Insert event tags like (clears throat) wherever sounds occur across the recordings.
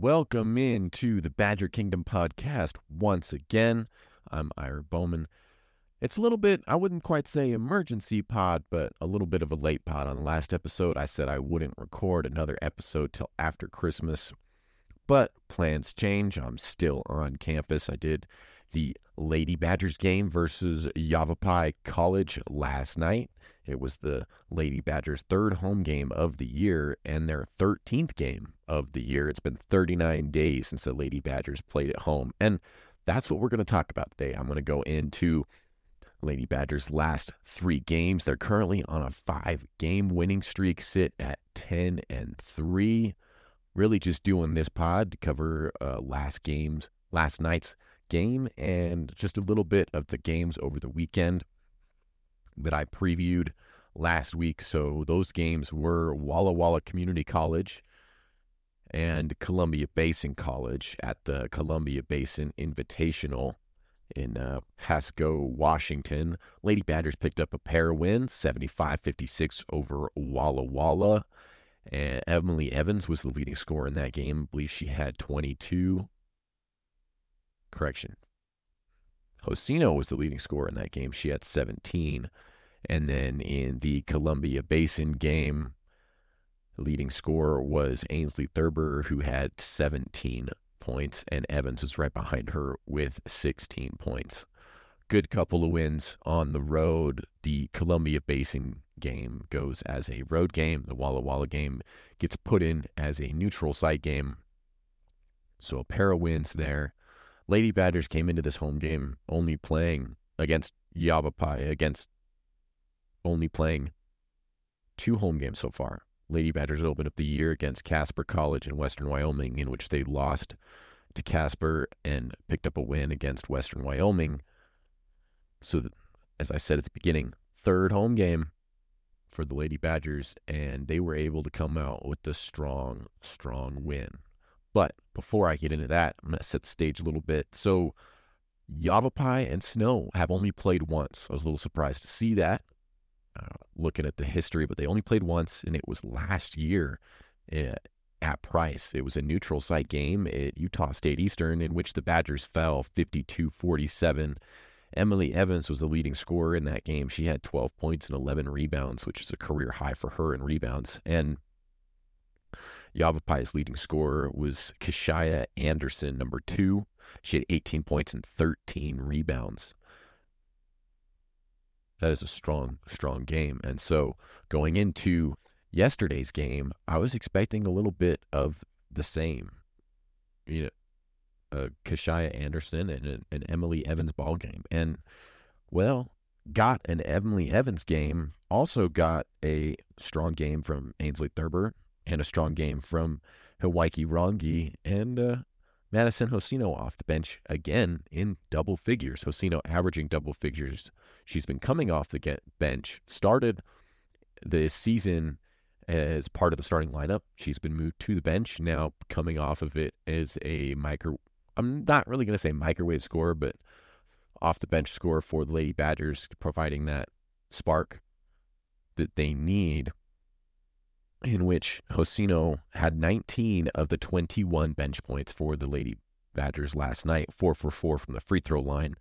Welcome into the Badger Kingdom podcast once again. I'm Ira Bowman. It's a little bit, I wouldn't quite say emergency pod, but a little bit of a late pod. On the last episode, I said I wouldn't record another episode till after Christmas, but plans change. I'm still on campus. I did the Lady Badgers game versus Yavapai College last night. It was the Lady Badgers' third home game of the year and their 13th game of the year. It's been 39 days since the Lady Badgers played at home. And that's what we're going to talk about today. I'm going to go into Lady Badgers' last three games. They're currently on a five game winning streak, sit at 10 and 3. Really just doing this pod to cover uh, last games, last night's game, and just a little bit of the games over the weekend that I previewed last week. So those games were Walla Walla Community College and Columbia Basin College at the Columbia Basin Invitational in uh, Pasco, Washington. Lady Badgers picked up a pair of wins, 75 56 over Walla Walla. And Emily Evans was the leading scorer in that game. I believe she had 22. Correction. Hosino was the leading scorer in that game. She had 17. And then in the Columbia Basin game, the leading scorer was Ainsley Thurber, who had 17 points, and Evans was right behind her with 16 points. Good couple of wins on the road. The Columbia Basin game goes as a road game. The Walla Walla game gets put in as a neutral site game. So a pair of wins there. Lady Badgers came into this home game only playing against Yavapai, against only playing two home games so far. Lady Badgers opened up the year against Casper College in Western Wyoming, in which they lost to Casper and picked up a win against Western Wyoming. So, as I said at the beginning, third home game for the Lady Badgers, and they were able to come out with a strong, strong win. But before I get into that, I'm going to set the stage a little bit. So, Yavapai and Snow have only played once. I was a little surprised to see that. Uh, looking at the history, but they only played once, and it was last year uh, at Price. It was a neutral site game at Utah State Eastern, in which the Badgers fell 52 47. Emily Evans was the leading scorer in that game. She had 12 points and 11 rebounds, which is a career high for her in rebounds. And Yavapai's leading scorer was Kashaya Anderson, number two. She had 18 points and 13 rebounds that is a strong, strong game. And so going into yesterday's game, I was expecting a little bit of the same. You know, uh, a Kashaya Anderson and an Emily Evans ball game. And well, got an Emily Evans game, also got a strong game from Ainsley Thurber and a strong game from Hawaii Rangi and uh, Madison Hosino off the bench again in double figures. Hosino averaging double figures. She's been coming off the bench, started the season as part of the starting lineup. She's been moved to the bench, now coming off of it as a micro. I'm not really going to say microwave score, but off the bench score for the Lady Badgers, providing that spark that they need in which Hosino had 19 of the 21 bench points for the Lady Badgers last night, 4 for 4 from the free throw line,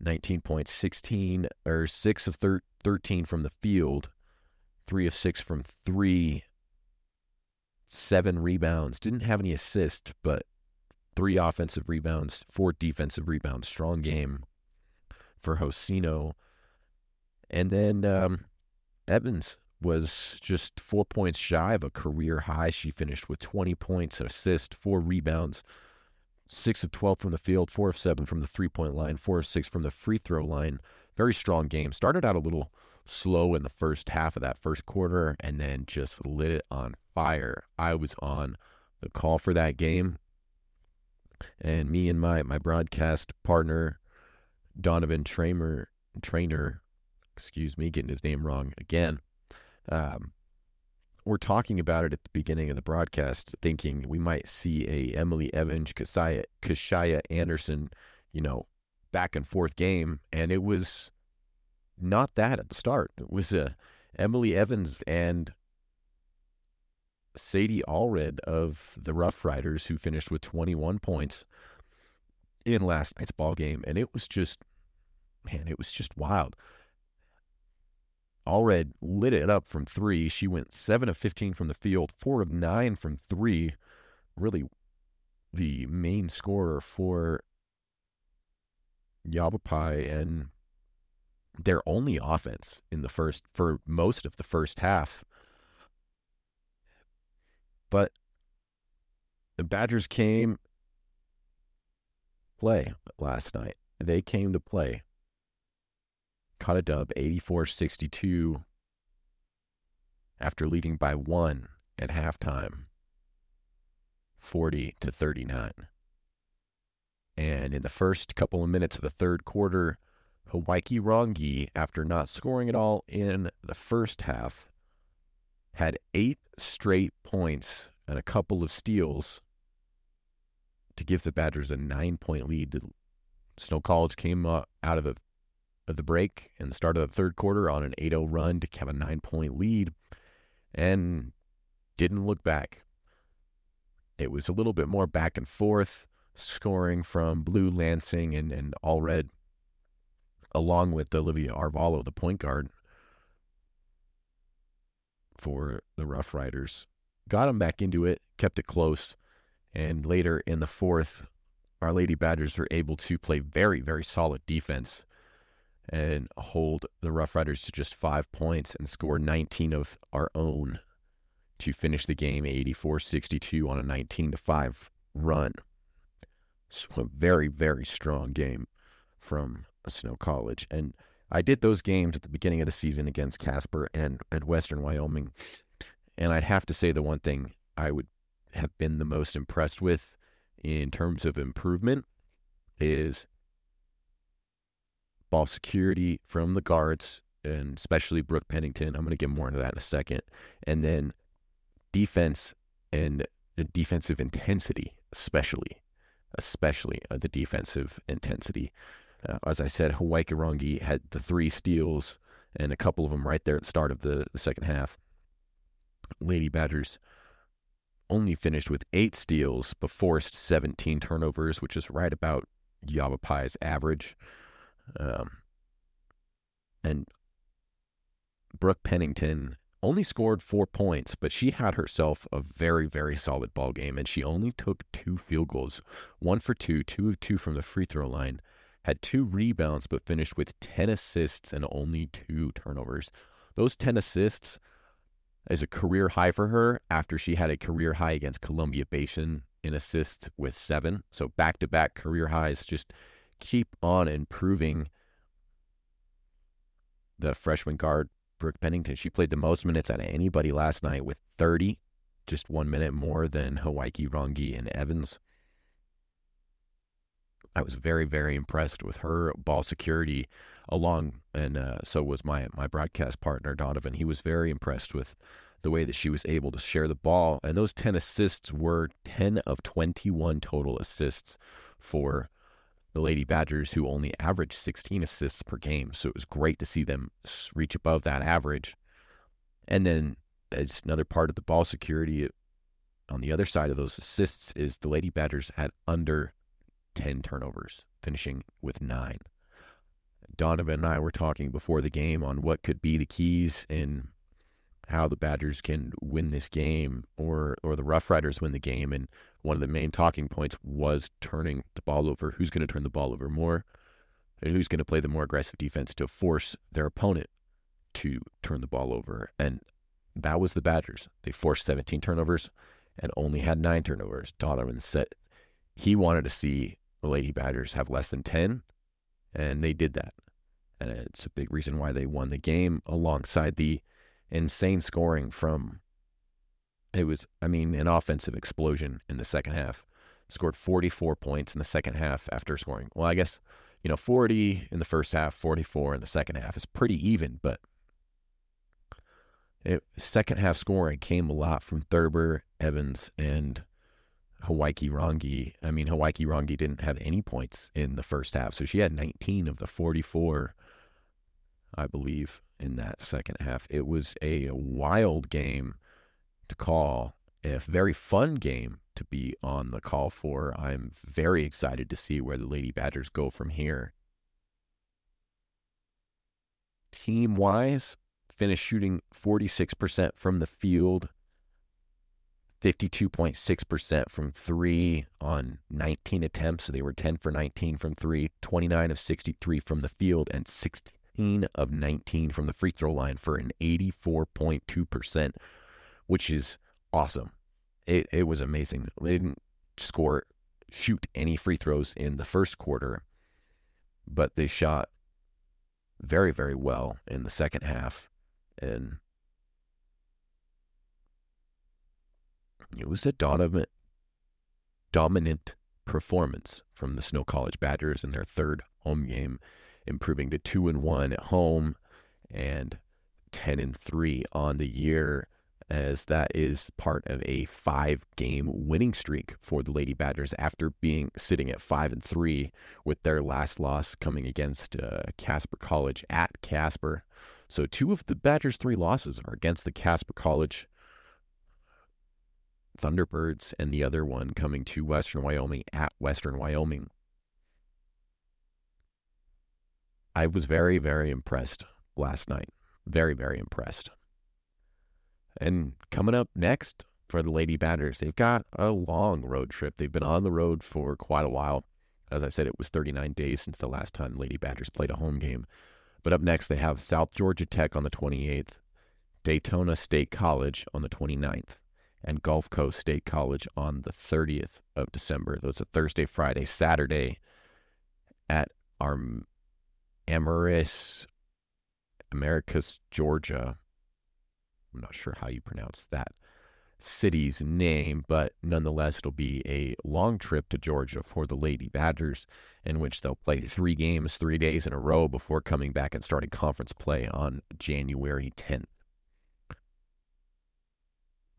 19 points, 16 or 6 of thir- 13 from the field, 3 of 6 from 3, 7 rebounds. Didn't have any assists, but 3 offensive rebounds, 4 defensive rebounds. Strong game for Hosino. And then um, Evans was just four points shy of a career high. She finished with 20 points, an assist, four rebounds, six of 12 from the field, four of seven from the three point line, four of six from the free throw line. Very strong game. Started out a little slow in the first half of that first quarter and then just lit it on fire. I was on the call for that game. And me and my, my broadcast partner, Donovan Tramer, Trainer, excuse me, getting his name wrong again um, we're talking about it at the beginning of the broadcast, thinking we might see a Emily Evans, Kashaya, Kashaya Anderson, you know, back and forth game, and it was not that at the start. It was a Emily Evans and Sadie Allred of the Rough Riders, who finished with 21 points in last night's ball game, and it was just, man, it was just wild. Allred lit it up from three. She went seven of 15 from the field, four of nine from three. Really, the main scorer for Yavapai and their only offense in the first for most of the first half. But the Badgers came play last night. They came to play. Caught a dub 84 62 after leading by one at halftime, 40 to 39. And in the first couple of minutes of the third quarter, Hawaiki Rongi, after not scoring at all in the first half, had eight straight points and a couple of steals to give the Badgers a nine point lead. Snow College came uh, out of the the break and the start of the third quarter on an 8-0 run to have a nine point lead and didn't look back. It was a little bit more back and forth, scoring from Blue Lansing and, and Allred, along with Olivia Arvalo, the point guard for the Rough Riders. Got them back into it, kept it close, and later in the fourth, our Lady Badgers were able to play very, very solid defense and hold the Rough Riders to just five points and score 19 of our own to finish the game 84 62 on a 19 to 5 run. So a very, very strong game from Snow College. And I did those games at the beginning of the season against Casper and at Western Wyoming. And I'd have to say the one thing I would have been the most impressed with in terms of improvement is ball security from the guards and especially Brooke Pennington. I'm going to get more into that in a second. And then defense and defensive intensity, especially, especially uh, the defensive intensity. Uh, as I said, Hawaii Karangi had the three steals and a couple of them right there at the start of the, the second half. Lady Badgers only finished with eight steals, but forced 17 turnovers, which is right about Yavapai's average. Um, and Brooke Pennington only scored four points, but she had herself a very, very solid ball game, and she only took two field goals, one for two, two of two from the free throw line, had two rebounds, but finished with 10 assists and only two turnovers. Those 10 assists is a career high for her after she had a career high against Columbia Basin in assists with seven. So back to back career highs. Just keep on improving the freshman guard, Brooke Pennington. She played the most minutes out of anybody last night with 30, just one minute more than Hawaii Rongi and Evans. I was very, very impressed with her ball security along, and uh, so was my my broadcast partner Donovan. He was very impressed with the way that she was able to share the ball, and those ten assists were ten of twenty one total assists for the Lady Badgers, who only averaged sixteen assists per game. So it was great to see them reach above that average. And then as another part of the ball security on the other side of those assists is the Lady Badgers had under 10 turnovers, finishing with nine. Donovan and I were talking before the game on what could be the keys in how the Badgers can win this game or or the Rough Riders win the game. And one of the main talking points was turning the ball over. Who's going to turn the ball over more? And who's going to play the more aggressive defense to force their opponent to turn the ball over? And that was the Badgers. They forced 17 turnovers and only had nine turnovers. Donovan said he wanted to see the Lady Badgers have less than 10, and they did that. And it's a big reason why they won the game alongside the insane scoring from it was I mean an offensive explosion in the second half. Scored 44 points in the second half after scoring. Well, I guess you know 40 in the first half, 44 in the second half is pretty even, but it, second half scoring came a lot from Thurber, Evans, and Hawaii Rongi. I mean, Hawaii Rongi didn't have any points in the first half, so she had 19 of the 44, I believe, in that second half. It was a wild game to call, a very fun game to be on the call for. I'm very excited to see where the Lady Badgers go from here. Team wise, finished shooting 46% from the field, 52.6% from three on 19 attempts. So they were 10 for 19 from three, 29 of 63 from the field, and 16 of 19 from the free throw line for an 84.2%, which is awesome. It, it was amazing. They didn't score, shoot any free throws in the first quarter, but they shot very, very well in the second half. And it was a dominant, dominant performance from the Snow College Badgers in their third home game, improving to two and one at home and ten and three on the year as that is part of a five game winning streak for the Lady Badgers after being sitting at five and three with their last loss coming against uh, Casper College at Casper. So two of the Badgers' three losses are against the Casper College Thunderbirds, and the other one coming to Western Wyoming at Western Wyoming. I was very, very impressed last night. Very, very impressed. And coming up next for the Lady Badgers, they've got a long road trip. They've been on the road for quite a while. As I said, it was 39 days since the last time Lady Badgers played a home game. But up next, they have South Georgia Tech on the 28th, Daytona State College on the 29th, and Gulf Coast State College on the 30th of December. Those are Thursday, Friday, Saturday at our Amaris, Americus, Georgia I'm not sure how you pronounce that city's name, but nonetheless, it'll be a long trip to Georgia for the Lady Badgers, in which they'll play three games, three days in a row before coming back and starting conference play on January 10th.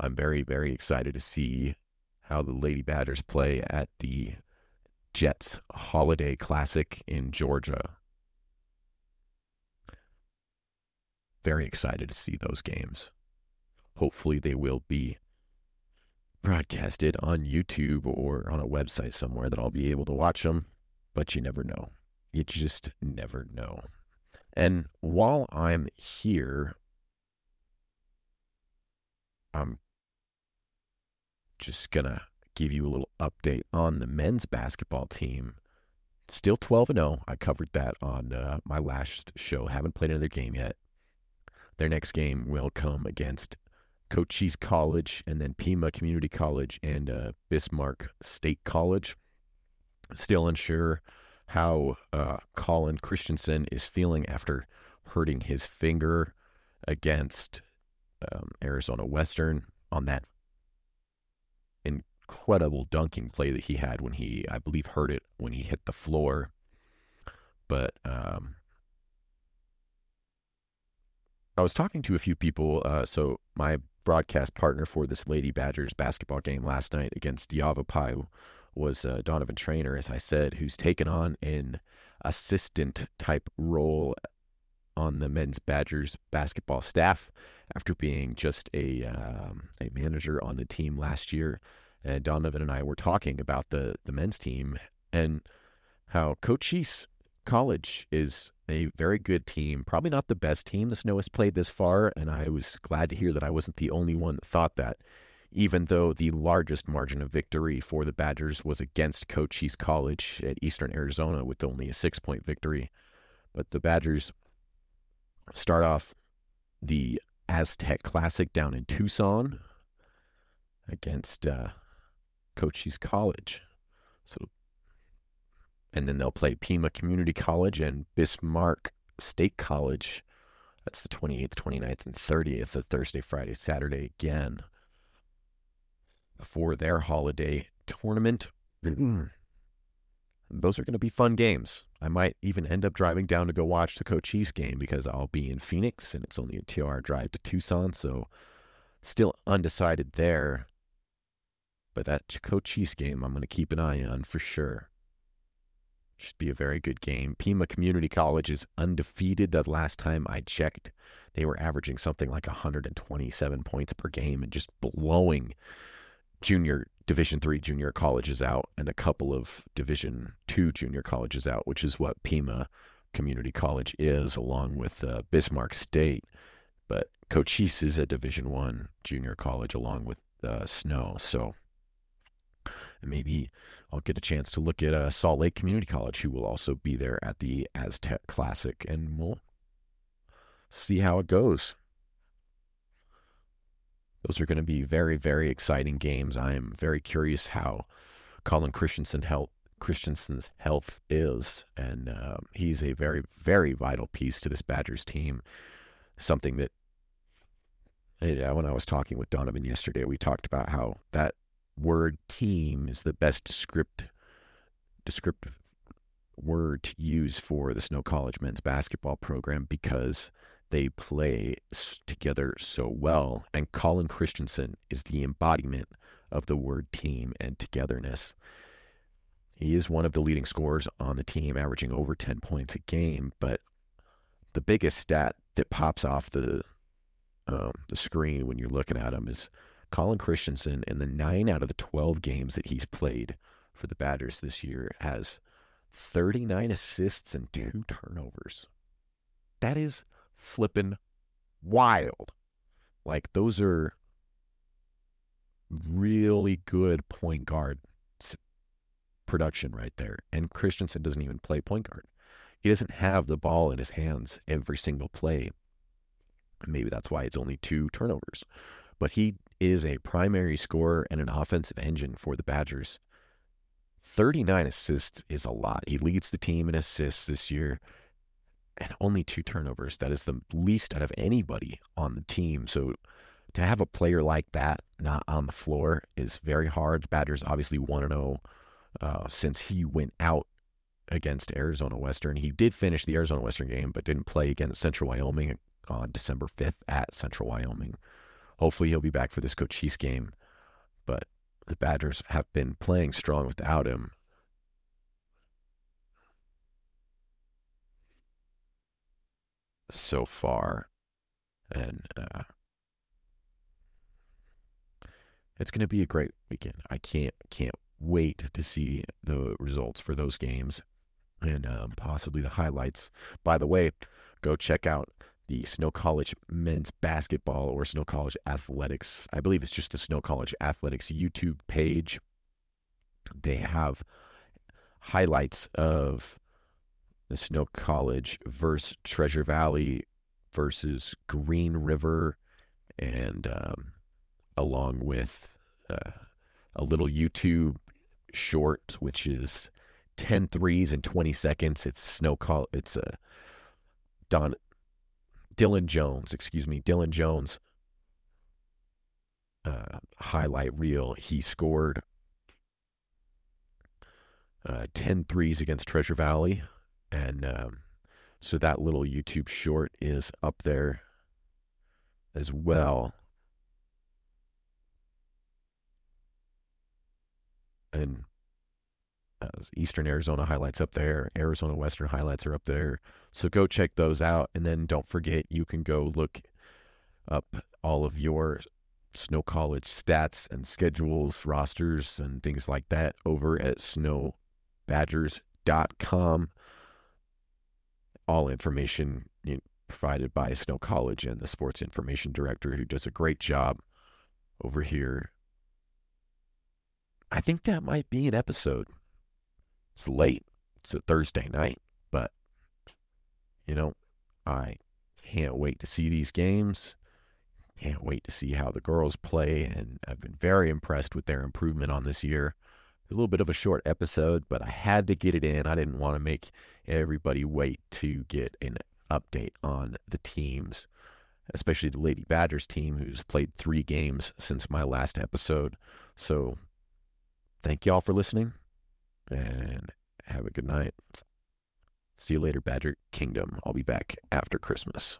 I'm very, very excited to see how the Lady Badgers play at the Jets Holiday Classic in Georgia. Very excited to see those games hopefully they will be broadcasted on YouTube or on a website somewhere that I'll be able to watch them. But you never know. You just never know. And while I'm here, I'm just going to give you a little update on the men's basketball team. Still 12 and 0. I covered that on uh, my last show. Haven't played another game yet. Their next game will come against Cochise College, and then Pima Community College and uh, Bismarck State College. Still unsure how uh, Colin Christensen is feeling after hurting his finger against um, Arizona Western on that incredible dunking play that he had when he, I believe, hurt it when he hit the floor. But um, I was talking to a few people. Uh, so my broadcast partner for this Lady Badgers basketball game last night against Yavapai was uh, Donovan Trainer, as I said, who's taken on an assistant type role on the men's Badgers basketball staff after being just a um, a manager on the team last year. And Donovan and I were talking about the the men's team and how Cochise College is a very good team. Probably not the best team the Snow has played this far, and I was glad to hear that I wasn't the only one that thought that. Even though the largest margin of victory for the Badgers was against Cochise College at Eastern Arizona with only a six point victory. But the Badgers start off the Aztec Classic down in Tucson against uh, Cochise College. So and then they'll play Pima Community College and Bismarck State College. That's the 28th, 29th, and 30th, the Thursday, Friday, Saturday again for their holiday tournament. (clears throat) Those are going to be fun games. I might even end up driving down to go watch the Cochise game because I'll be in Phoenix and it's only a two hour drive to Tucson. So still undecided there. But that Cochise game, I'm going to keep an eye on for sure. Should be a very good game. Pima Community College is undefeated. The last time I checked, they were averaging something like 127 points per game and just blowing junior Division three junior colleges out and a couple of Division two junior colleges out, which is what Pima Community College is, along with uh, Bismarck State. But Cochise is a Division one junior college along with uh, Snow, so maybe I'll get a chance to look at uh, Salt Lake Community College, who will also be there at the Aztec Classic, and we'll see how it goes. Those are going to be very, very exciting games. I am very curious how Colin Christensen health, Christensen's health is, and uh, he's a very, very vital piece to this Badgers team. Something that when I was talking with Donovan yesterday, we talked about how that word team is the best descript, descriptive word to use for the Snow College men's basketball program because they play together so well. And Colin Christensen is the embodiment of the word team and togetherness. He is one of the leading scorers on the team, averaging over 10 points a game. But the biggest stat that pops off the um, the screen when you're looking at him is Colin Christensen in the nine out of the 12 games that he's played for the Badgers this year has 39 assists and two turnovers. That is flipping wild. Like, those are really good point guard production right there. And Christensen doesn't even play point guard. He doesn't have the ball in his hands every single play. Maybe that's why it's only two turnovers. But he is a primary scorer and an offensive engine for the Badgers. 39 assists is a lot. He leads the team in assists this year and only two turnovers. That is the least out of anybody on the team. So to have a player like that not on the floor is very hard. Badgers obviously want to know uh, since he went out against Arizona Western. He did finish the Arizona Western game, but didn't play against Central Wyoming on December 5th at Central Wyoming. Hopefully he'll be back for this Cochise game, but the Badgers have been playing strong without him. So far, and uh, it's going to be a great weekend. I can't can't wait to see the results for those games and um, possibly the highlights. By the way, go check out the Snow College men's basketball or Snow College athletics. I believe it's just the Snow College athletics YouTube page. They have highlights of the Snow College versus Treasure Valley versus Green River, and um, along with uh, a little YouTube short, which is 10 threes in 20 seconds. It's Snow College. It's a uh, Don Dylan Jones, excuse me, Dylan Jones uh, highlight reel. He scored uh, 10 threes against Treasure Valley. And um, so that little YouTube short is up there as well. And Eastern Arizona highlights up there. Arizona Western highlights are up there. So go check those out. And then don't forget, you can go look up all of your Snow College stats and schedules, rosters, and things like that over at snowbadgers.com. All information provided by Snow College and the sports information director who does a great job over here. I think that might be an episode. It's late. It's a Thursday night, but you know, I can't wait to see these games. Can't wait to see how the girls play, and I've been very impressed with their improvement on this year. A little bit of a short episode, but I had to get it in. I didn't want to make everybody wait to get an update on the teams, especially the Lady Badgers team, who's played three games since my last episode. So, thank y'all for listening and have a good night. See you later, Badger Kingdom. I'll be back after Christmas.